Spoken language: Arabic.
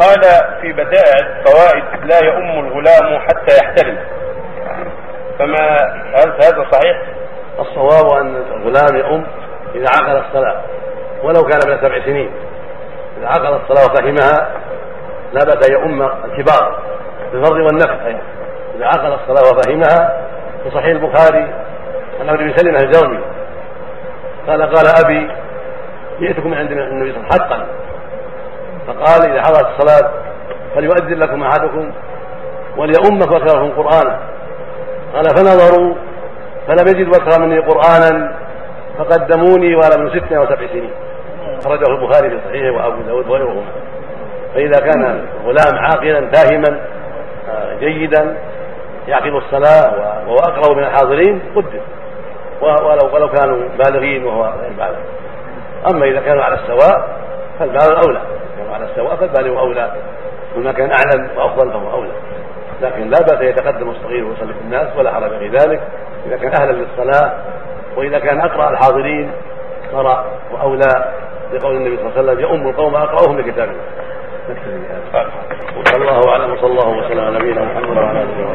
قال في بدائع الفوائد لا يؤم الغلام حتى يحتلم فما هل هذا صحيح؟ الصواب أن الغلام يؤم إذا عقل الصلاة ولو كان من سبع سنين. إذا عقل الصلاة وفهمها لا بأس أن يؤم الكبار بالفرض والنفل إذا عقل الصلاة وفهمها في صحيح البخاري عن عبد بن سلمه الجرمي قال قال أبي جئتكم عند النبي صلى الله عليه وسلم حقا. فقال إذا حضرت الصلاة فليؤذن لكم أحدكم وليؤمك اكثركم قرآنا. قال فنظروا فلم يجدوا أكثر مني قرآنا فقدموني وأنا من ست أو سبع سنين خرجه البخاري في صحيحه وأبو داود وغيرهما. فإذا كان الغلام عاقلا فاهما آه، جيدا يعقل الصلاة وهو أقرب من الحاضرين قدم. ولو ولو كانوا بالغين وهو غير بالغ. أما إذا كانوا على السواء فالبالغ أولى. كانوا على السواء فالبالغ أولى. وما كان أعلم وأفضل فهو أولى. لكن لا بأس يتقدم الصغير ويصلي في الناس ولا حرج في ذلك. إذا كان أهلا للصلاة وإذا كان أقرأ الحاضرين قرأ وأولى لقول النبي صلى الله عليه وسلم يؤم القوم أقرأهم لكتاب الله. نكتفي بهذا. وصلى الله اعلم وصلى الله وسلم على نبينا محمد وعلى آله